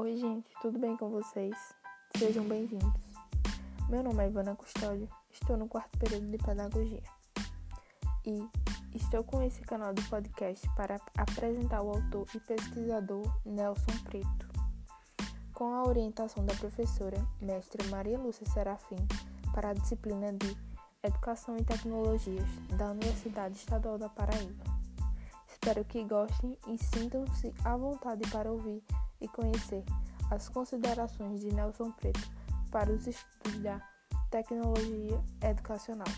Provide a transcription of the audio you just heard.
Oi, gente, tudo bem com vocês? Sejam bem-vindos. Meu nome é Ivana Custódio, estou no quarto período de Pedagogia e estou com esse canal de podcast para apresentar o autor e pesquisador Nelson Preto, com a orientação da professora mestra Maria Lúcia Serafim para a disciplina de Educação e Tecnologias da Universidade Estadual da Paraíba. Espero que gostem e sintam-se à vontade para ouvir e conhecer as considerações de Nelson Preto para os estudos da tecnologia educacional.